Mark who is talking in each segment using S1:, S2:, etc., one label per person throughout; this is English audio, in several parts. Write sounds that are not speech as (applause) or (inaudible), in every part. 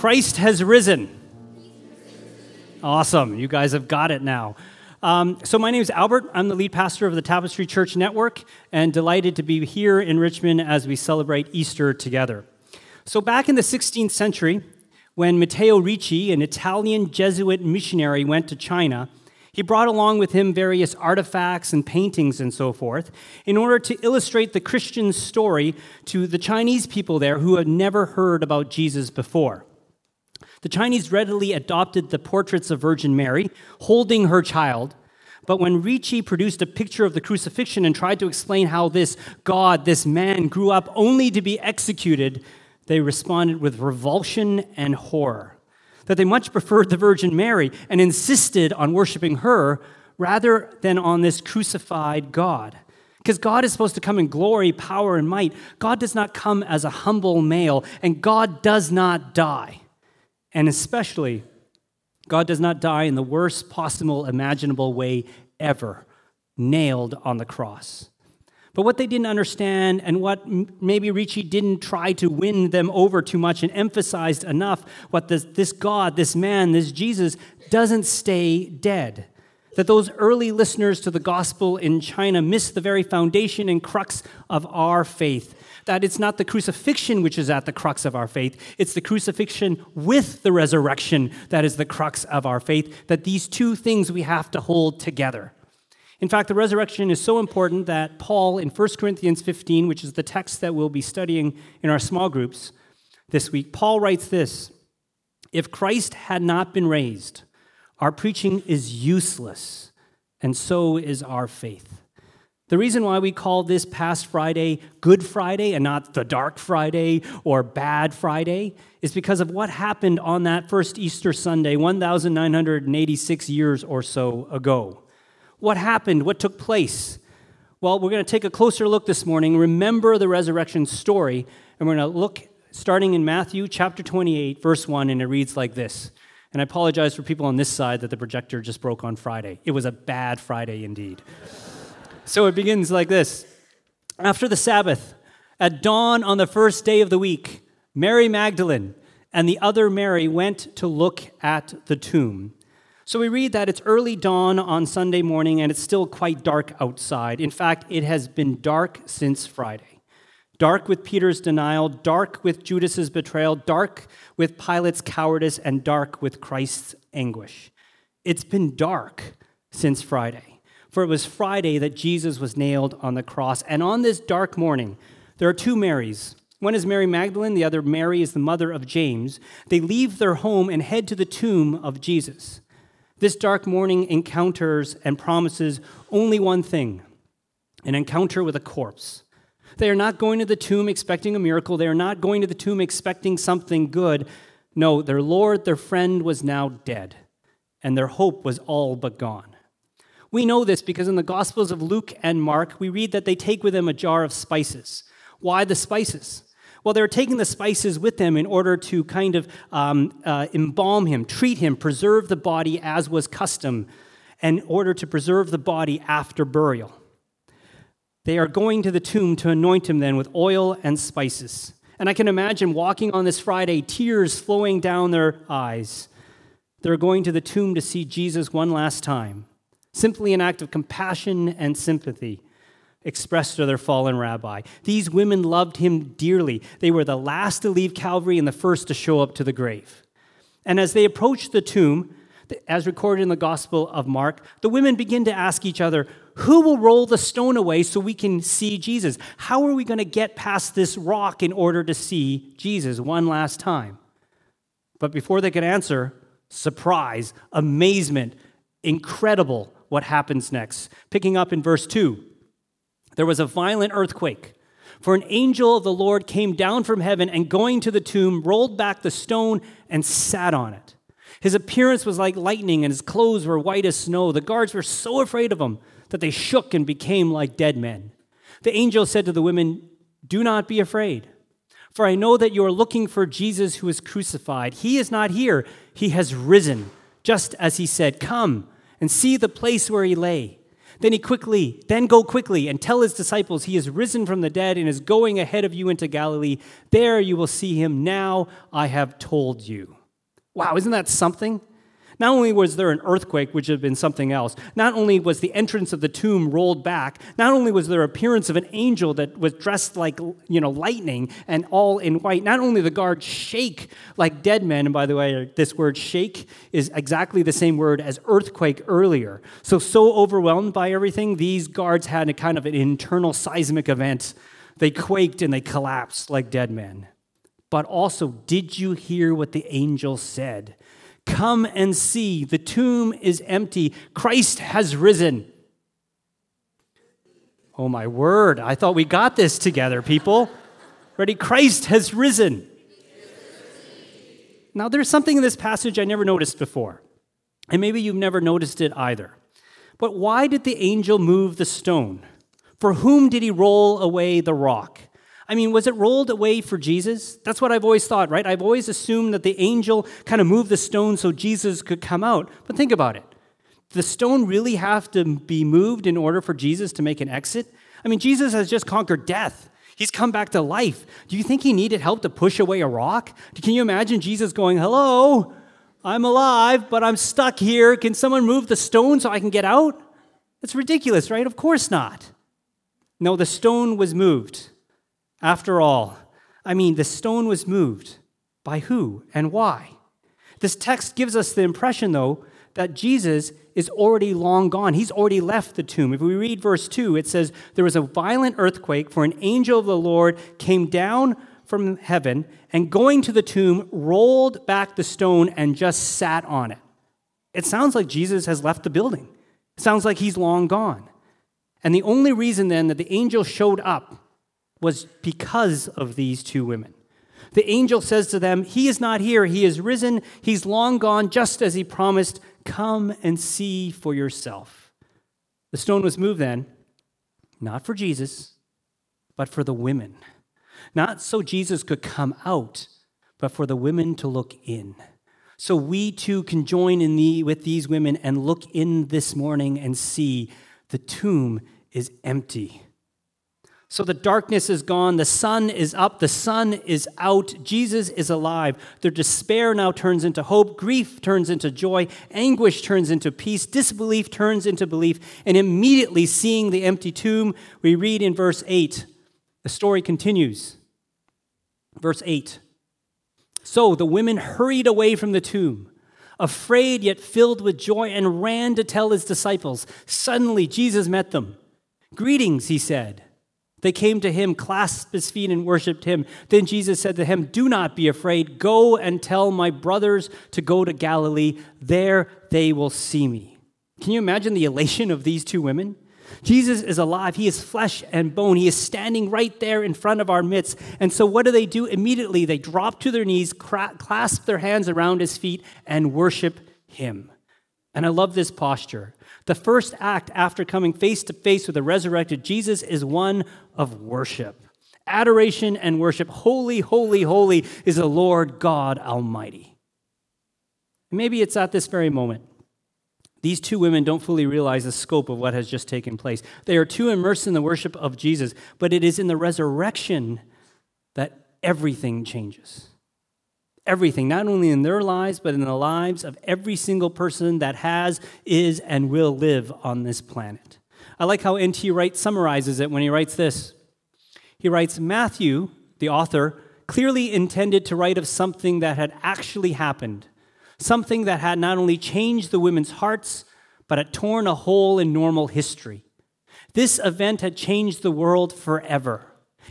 S1: Christ has risen. Awesome. You guys have got it now. Um, so, my name is Albert. I'm the lead pastor of the Tapestry Church Network and delighted to be here in Richmond as we celebrate Easter together. So, back in the 16th century, when Matteo Ricci, an Italian Jesuit missionary, went to China, he brought along with him various artifacts and paintings and so forth in order to illustrate the Christian story to the Chinese people there who had never heard about Jesus before. The Chinese readily adopted the portraits of Virgin Mary holding her child. But when Ricci produced a picture of the crucifixion and tried to explain how this God, this man, grew up only to be executed, they responded with revulsion and horror. That they much preferred the Virgin Mary and insisted on worshiping her rather than on this crucified God. Because God is supposed to come in glory, power, and might. God does not come as a humble male, and God does not die. And especially, God does not die in the worst possible imaginable way ever, nailed on the cross. But what they didn't understand, and what maybe Ricci didn't try to win them over too much and emphasized enough, what this, this God, this man, this Jesus doesn't stay dead. That those early listeners to the gospel in China missed the very foundation and crux of our faith that it's not the crucifixion which is at the crux of our faith, it's the crucifixion with the resurrection that is the crux of our faith, that these two things we have to hold together. In fact, the resurrection is so important that Paul in 1 Corinthians 15, which is the text that we'll be studying in our small groups this week, Paul writes this If Christ had not been raised, our preaching is useless, and so is our faith. The reason why we call this past Friday Good Friday and not the Dark Friday or Bad Friday is because of what happened on that first Easter Sunday, 1,986 years or so ago. What happened? What took place? Well, we're going to take a closer look this morning, remember the resurrection story, and we're going to look starting in Matthew chapter 28, verse 1, and it reads like this. And I apologize for people on this side that the projector just broke on Friday. It was a bad Friday indeed. So it begins like this After the Sabbath, at dawn on the first day of the week, Mary Magdalene and the other Mary went to look at the tomb. So we read that it's early dawn on Sunday morning and it's still quite dark outside. In fact, it has been dark since Friday. Dark with Peter's denial, dark with Judas's betrayal, dark with Pilate's cowardice, and dark with Christ's anguish. It's been dark since Friday. For it was Friday that Jesus was nailed on the cross. And on this dark morning, there are two Marys. One is Mary Magdalene, the other Mary is the mother of James. They leave their home and head to the tomb of Jesus. This dark morning encounters and promises only one thing an encounter with a corpse. They are not going to the tomb expecting a miracle. They are not going to the tomb expecting something good. No, their Lord, their friend, was now dead, and their hope was all but gone. We know this because in the Gospels of Luke and Mark, we read that they take with them a jar of spices. Why the spices? Well, they were taking the spices with them in order to kind of um, uh, embalm him, treat him, preserve the body as was custom, in order to preserve the body after burial. They are going to the tomb to anoint him then with oil and spices. And I can imagine walking on this Friday, tears flowing down their eyes. They're going to the tomb to see Jesus one last time simply an act of compassion and sympathy expressed to their fallen rabbi. These women loved him dearly. They were the last to leave Calvary and the first to show up to the grave. And as they approached the tomb, as recorded in the Gospel of Mark, the women begin to ask each other, Who will roll the stone away so we can see Jesus? How are we going to get past this rock in order to see Jesus one last time? But before they could answer, surprise, amazement, incredible what happens next. Picking up in verse 2 there was a violent earthquake. For an angel of the Lord came down from heaven and going to the tomb, rolled back the stone and sat on it. His appearance was like lightning, and his clothes were white as snow. The guards were so afraid of him that they shook and became like dead men. The angel said to the women, Do not be afraid, for I know that you are looking for Jesus who is crucified. He is not here, he has risen, just as he said, Come and see the place where he lay. Then he quickly, then go quickly and tell his disciples he is risen from the dead and is going ahead of you into Galilee. There you will see him. Now I have told you. Wow, isn't that something? Not only was there an earthquake, which had been something else, not only was the entrance of the tomb rolled back, not only was there appearance of an angel that was dressed like you know lightning and all in white, not only the guards shake like dead men, and by the way, this word shake is exactly the same word as earthquake earlier. So so overwhelmed by everything, these guards had a kind of an internal seismic event. They quaked and they collapsed like dead men. But also, did you hear what the angel said? Come and see, the tomb is empty. Christ has risen. Oh, my word. I thought we got this together, people. Ready? Christ has risen. Now, there's something in this passage I never noticed before, and maybe you've never noticed it either. But why did the angel move the stone? For whom did he roll away the rock? I mean, was it rolled away for Jesus? That's what I've always thought, right? I've always assumed that the angel kind of moved the stone so Jesus could come out. But think about it. the stone really have to be moved in order for Jesus to make an exit? I mean, Jesus has just conquered death. He's come back to life. Do you think he needed help to push away a rock? Can you imagine Jesus going, Hello, I'm alive, but I'm stuck here. Can someone move the stone so I can get out? That's ridiculous, right? Of course not. No, the stone was moved. After all, I mean, the stone was moved. By who and why? This text gives us the impression, though, that Jesus is already long gone. He's already left the tomb. If we read verse 2, it says, There was a violent earthquake, for an angel of the Lord came down from heaven and going to the tomb, rolled back the stone and just sat on it. It sounds like Jesus has left the building. It sounds like he's long gone. And the only reason then that the angel showed up was because of these two women. The angel says to them, He is not here, he is risen, he's long gone, just as he promised. Come and see for yourself. The stone was moved then, not for Jesus, but for the women. Not so Jesus could come out, but for the women to look in. So we too can join in the, with these women and look in this morning and see the tomb is empty. So the darkness is gone, the sun is up, the sun is out, Jesus is alive. Their despair now turns into hope, grief turns into joy, anguish turns into peace, disbelief turns into belief, and immediately seeing the empty tomb, we read in verse 8. The story continues. Verse 8. So the women hurried away from the tomb, afraid yet filled with joy, and ran to tell his disciples. Suddenly Jesus met them. Greetings, he said. They came to him, clasped his feet, and worshiped him. Then Jesus said to him, Do not be afraid. Go and tell my brothers to go to Galilee. There they will see me. Can you imagine the elation of these two women? Jesus is alive. He is flesh and bone. He is standing right there in front of our midst. And so, what do they do? Immediately, they drop to their knees, clasp their hands around his feet, and worship him. And I love this posture. The first act after coming face to face with the resurrected Jesus is one of worship. Adoration and worship. Holy, holy, holy is the Lord God Almighty. Maybe it's at this very moment. These two women don't fully realize the scope of what has just taken place. They are too immersed in the worship of Jesus, but it is in the resurrection that everything changes everything, not only in their lives, but in the lives of every single person that has, is, and will live on this planet. I like how N.T. Wright summarizes it when he writes this. He writes Matthew, the author, clearly intended to write of something that had actually happened, something that had not only changed the women's hearts, but had torn a hole in normal history. This event had changed the world forever.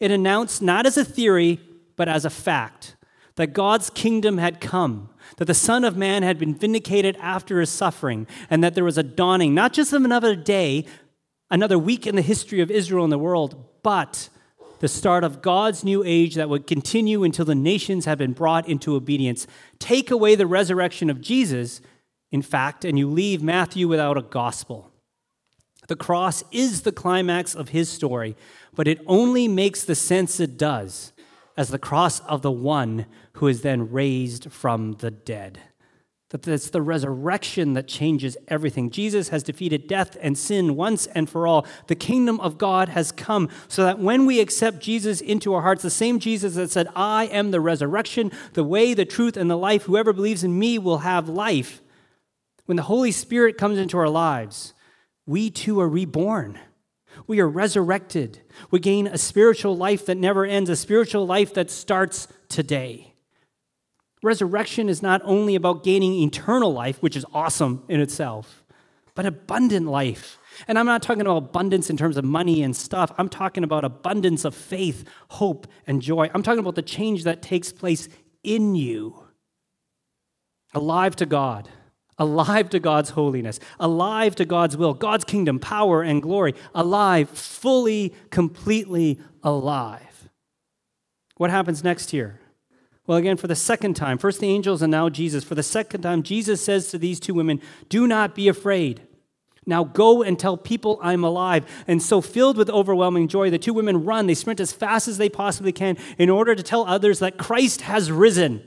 S1: It announced not as a theory, but as a fact that God's kingdom had come, that the Son of Man had been vindicated after his suffering, and that there was a dawning, not just of another day, another week in the history of Israel and the world, but the start of God's new age that would continue until the nations have been brought into obedience. Take away the resurrection of Jesus, in fact, and you leave Matthew without a gospel. The cross is the climax of his story, but it only makes the sense it does as the cross of the one who is then raised from the dead. That it's the resurrection that changes everything. Jesus has defeated death and sin once and for all. The kingdom of God has come so that when we accept Jesus into our hearts, the same Jesus that said, I am the resurrection, the way, the truth, and the life, whoever believes in me will have life. When the Holy Spirit comes into our lives, we too are reborn. We are resurrected. We gain a spiritual life that never ends, a spiritual life that starts today. Resurrection is not only about gaining eternal life, which is awesome in itself, but abundant life. And I'm not talking about abundance in terms of money and stuff. I'm talking about abundance of faith, hope, and joy. I'm talking about the change that takes place in you. Alive to God, alive to God's holiness, alive to God's will, God's kingdom, power, and glory, alive, fully, completely alive. What happens next here? Well, again, for the second time, first the angels and now Jesus, for the second time, Jesus says to these two women, Do not be afraid. Now go and tell people I'm alive. And so, filled with overwhelming joy, the two women run. They sprint as fast as they possibly can in order to tell others that Christ has risen.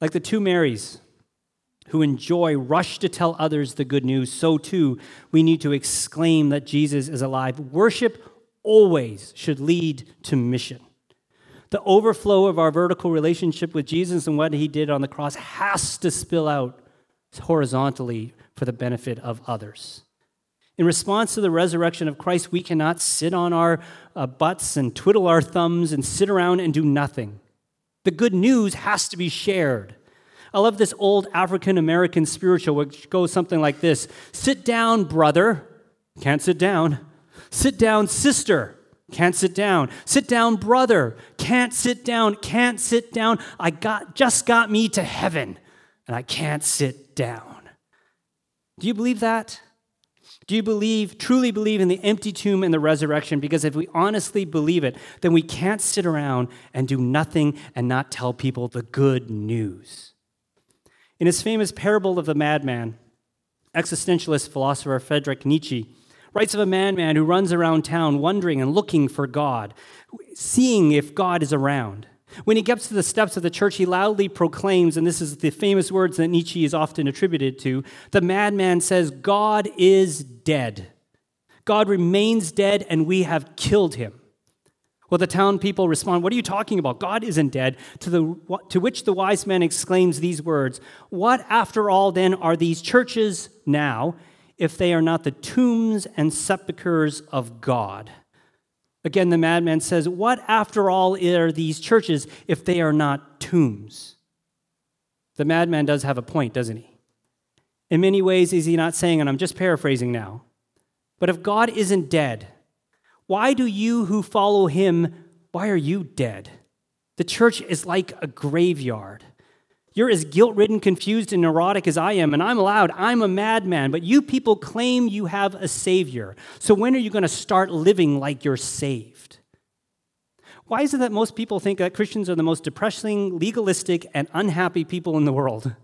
S1: Like the two Marys who in joy rush to tell others the good news, so too we need to exclaim that Jesus is alive. Worship always should lead to mission. The overflow of our vertical relationship with Jesus and what he did on the cross has to spill out horizontally for the benefit of others. In response to the resurrection of Christ, we cannot sit on our uh, butts and twiddle our thumbs and sit around and do nothing. The good news has to be shared. I love this old African American spiritual, which goes something like this Sit down, brother. Can't sit down. Sit down, sister. Can't sit down. Sit down, brother. Can't sit down. Can't sit down. I got just got me to heaven and I can't sit down. Do you believe that? Do you believe, truly believe in the empty tomb and the resurrection? Because if we honestly believe it, then we can't sit around and do nothing and not tell people the good news. In his famous parable of the madman, existentialist philosopher Friedrich Nietzsche writes of a madman who runs around town wondering and looking for God, seeing if God is around. When he gets to the steps of the church, he loudly proclaims, and this is the famous words that Nietzsche is often attributed to the madman says, God is dead. God remains dead, and we have killed him. Well, the town people respond, What are you talking about? God isn't dead. To, the, to which the wise man exclaims these words What, after all, then, are these churches now? if they are not the tombs and sepulchres of God. Again, the madman says, What, after all, are these churches if they are not tombs? The madman does have a point, doesn't he? In many ways, is he not saying, and I'm just paraphrasing now, but if God isn't dead, why do you who follow him, why are you dead? The church is like a graveyard. You're as guilt ridden, confused, and neurotic as I am, and I'm allowed. I'm a madman, but you people claim you have a Savior. So when are you going to start living like you're saved? Why is it that most people think that Christians are the most depressing, legalistic, and unhappy people in the world?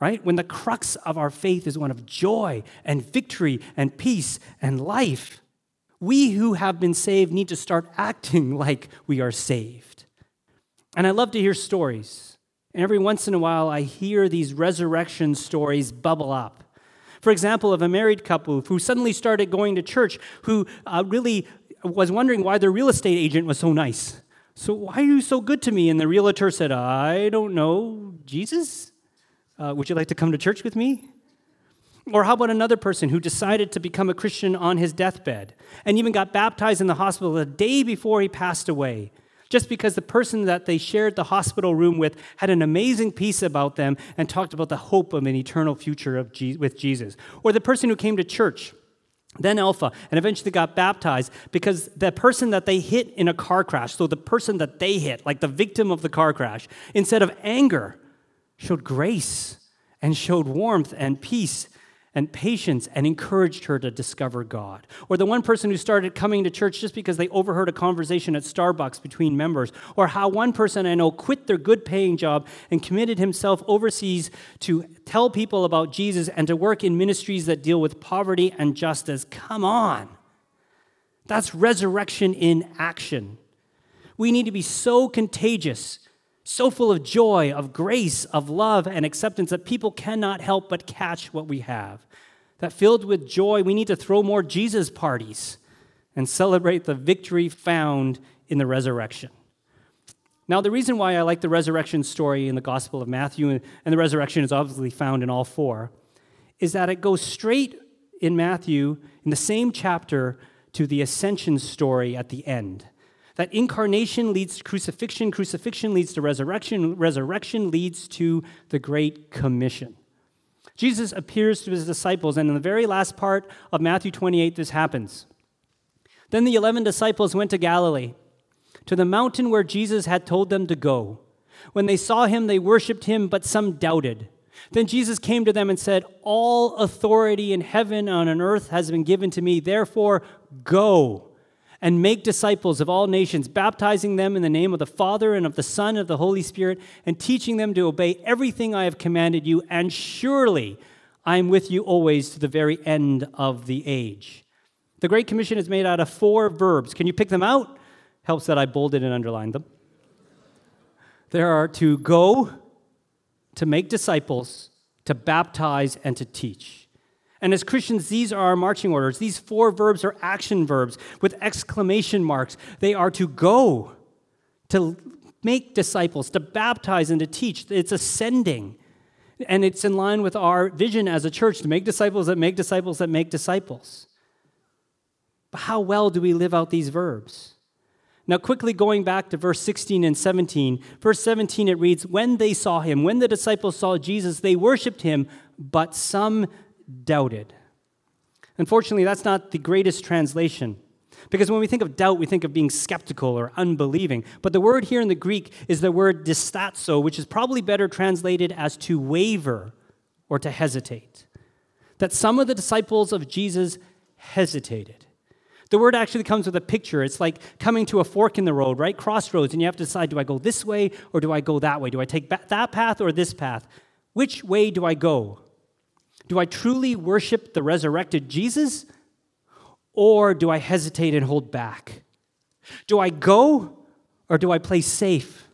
S1: Right? When the crux of our faith is one of joy and victory and peace and life. We who have been saved need to start acting (laughs) like we are saved. And I love to hear stories. And every once in a while, I hear these resurrection stories bubble up. For example, of a married couple who suddenly started going to church, who uh, really was wondering why their real estate agent was so nice. So, why are you so good to me? And the realtor said, I don't know, Jesus? Uh, would you like to come to church with me? Or how about another person who decided to become a Christian on his deathbed and even got baptized in the hospital the day before he passed away? Just because the person that they shared the hospital room with had an amazing peace about them and talked about the hope of an eternal future of Je- with Jesus. Or the person who came to church, then Alpha, and eventually got baptized because the person that they hit in a car crash, so the person that they hit, like the victim of the car crash, instead of anger, showed grace and showed warmth and peace and patience and encouraged her to discover God. Or the one person who started coming to church just because they overheard a conversation at Starbucks between members. Or how one person I know quit their good paying job and committed himself overseas to tell people about Jesus and to work in ministries that deal with poverty and justice. Come on. That's resurrection in action. We need to be so contagious so full of joy, of grace, of love, and acceptance that people cannot help but catch what we have. That filled with joy, we need to throw more Jesus parties and celebrate the victory found in the resurrection. Now, the reason why I like the resurrection story in the Gospel of Matthew, and the resurrection is obviously found in all four, is that it goes straight in Matthew, in the same chapter, to the ascension story at the end. That incarnation leads to crucifixion, crucifixion leads to resurrection, resurrection leads to the Great Commission. Jesus appears to his disciples, and in the very last part of Matthew 28, this happens. Then the 11 disciples went to Galilee, to the mountain where Jesus had told them to go. When they saw him, they worshiped him, but some doubted. Then Jesus came to them and said, All authority in heaven and on earth has been given to me. Therefore, go and make disciples of all nations, baptizing them in the name of the Father and of the Son and of the Holy Spirit, and teaching them to obey everything I have commanded you. And surely I am with you always to the very end of the age. The Great Commission is made out of four verbs. Can you pick them out? Helps that I bolded and underlined them. There are to go, to make disciples, to baptize, and to teach. And as Christians, these are our marching orders. These four verbs are action verbs with exclamation marks. They are to go, to make disciples, to baptize, and to teach. It's ascending. And it's in line with our vision as a church to make disciples that make disciples that make disciples. But how well do we live out these verbs? Now, quickly going back to verse 16 and 17, verse 17 it reads, When they saw him, when the disciples saw Jesus, they worshiped him, but some doubted. Unfortunately, that's not the greatest translation. Because when we think of doubt, we think of being skeptical or unbelieving. But the word here in the Greek is the word distazo, which is probably better translated as to waver or to hesitate. That some of the disciples of Jesus hesitated. The word actually comes with a picture. It's like coming to a fork in the road, right? Crossroads, and you have to decide do I go this way or do I go that way? Do I take that path or this path? Which way do I go? Do I truly worship the resurrected Jesus or do I hesitate and hold back? Do I go or do I play safe?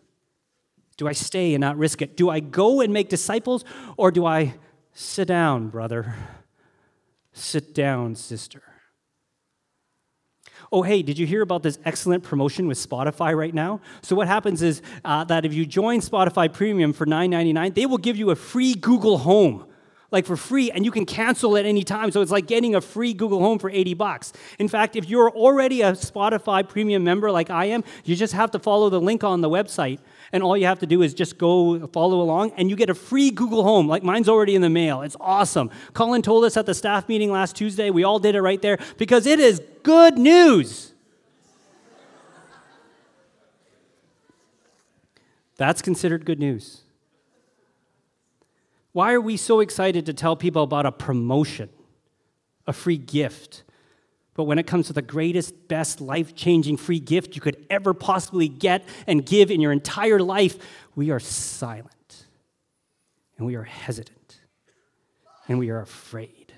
S1: Do I stay and not risk it? Do I go and make disciples or do I sit down, brother? Sit down, sister. Oh, hey, did you hear about this excellent promotion with Spotify right now? So, what happens is uh, that if you join Spotify Premium for $9.99, they will give you a free Google Home like for free and you can cancel at any time. So it's like getting a free google home for 80 bucks. In fact if you're already a spotify premium member like i am you just have to follow the link on the website and all you have to do is just go follow along and you get a free google home. Like mine's already in the mail. It's awesome. Colin told us at the staff meeting last tuesday we all did it right there because it is good news. That's considered good news why are we so excited to tell people about a promotion, a free gift? But when it comes to the greatest, best, life changing free gift you could ever possibly get and give in your entire life, we are silent and we are hesitant and we are afraid.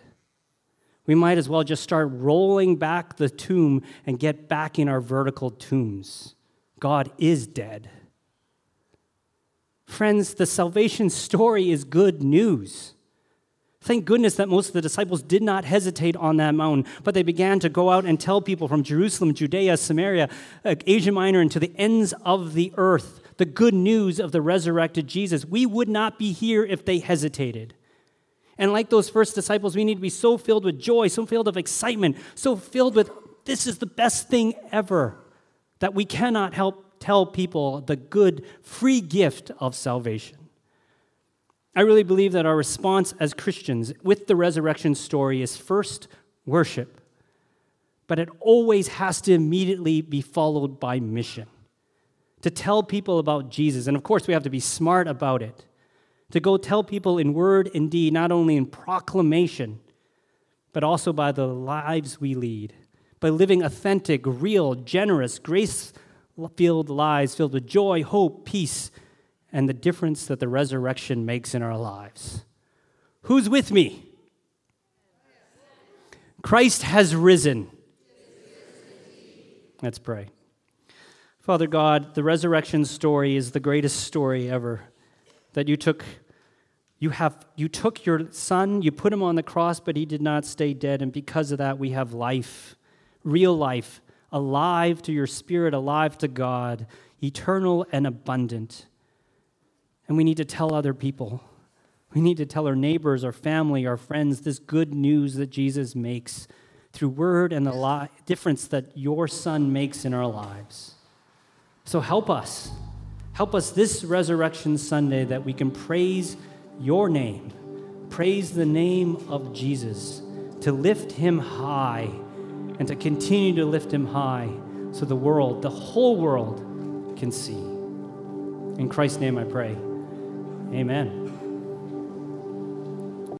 S1: We might as well just start rolling back the tomb and get back in our vertical tombs. God is dead. Friends, the salvation story is good news. Thank goodness that most of the disciples did not hesitate on that mountain, but they began to go out and tell people from Jerusalem, Judea, Samaria, uh, Asia Minor, and to the ends of the earth the good news of the resurrected Jesus. We would not be here if they hesitated. And like those first disciples, we need to be so filled with joy, so filled with excitement, so filled with this is the best thing ever that we cannot help tell people the good free gift of salvation. I really believe that our response as Christians with the resurrection story is first worship, but it always has to immediately be followed by mission. To tell people about Jesus, and of course, we have to be smart about it. To go tell people in word and deed, not only in proclamation, but also by the lives we lead, by living authentic, real, generous, grace filled lives filled with joy, hope, peace, and the difference that the resurrection makes in our lives. Who's with me? Christ has risen. Let's pray. Father God, the resurrection story is the greatest story ever. That you took you have you took your son, you put him on the cross, but he did not stay dead and because of that we have life, real life, alive to your spirit, alive to God, eternal and abundant. And we need to tell other people. We need to tell our neighbors, our family, our friends this good news that Jesus makes through word and the li- difference that your son makes in our lives. So help us. Help us this Resurrection Sunday that we can praise your name, praise the name of Jesus, to lift him high and to continue to lift him high so the world, the whole world, can see. In Christ's name I pray. Amen.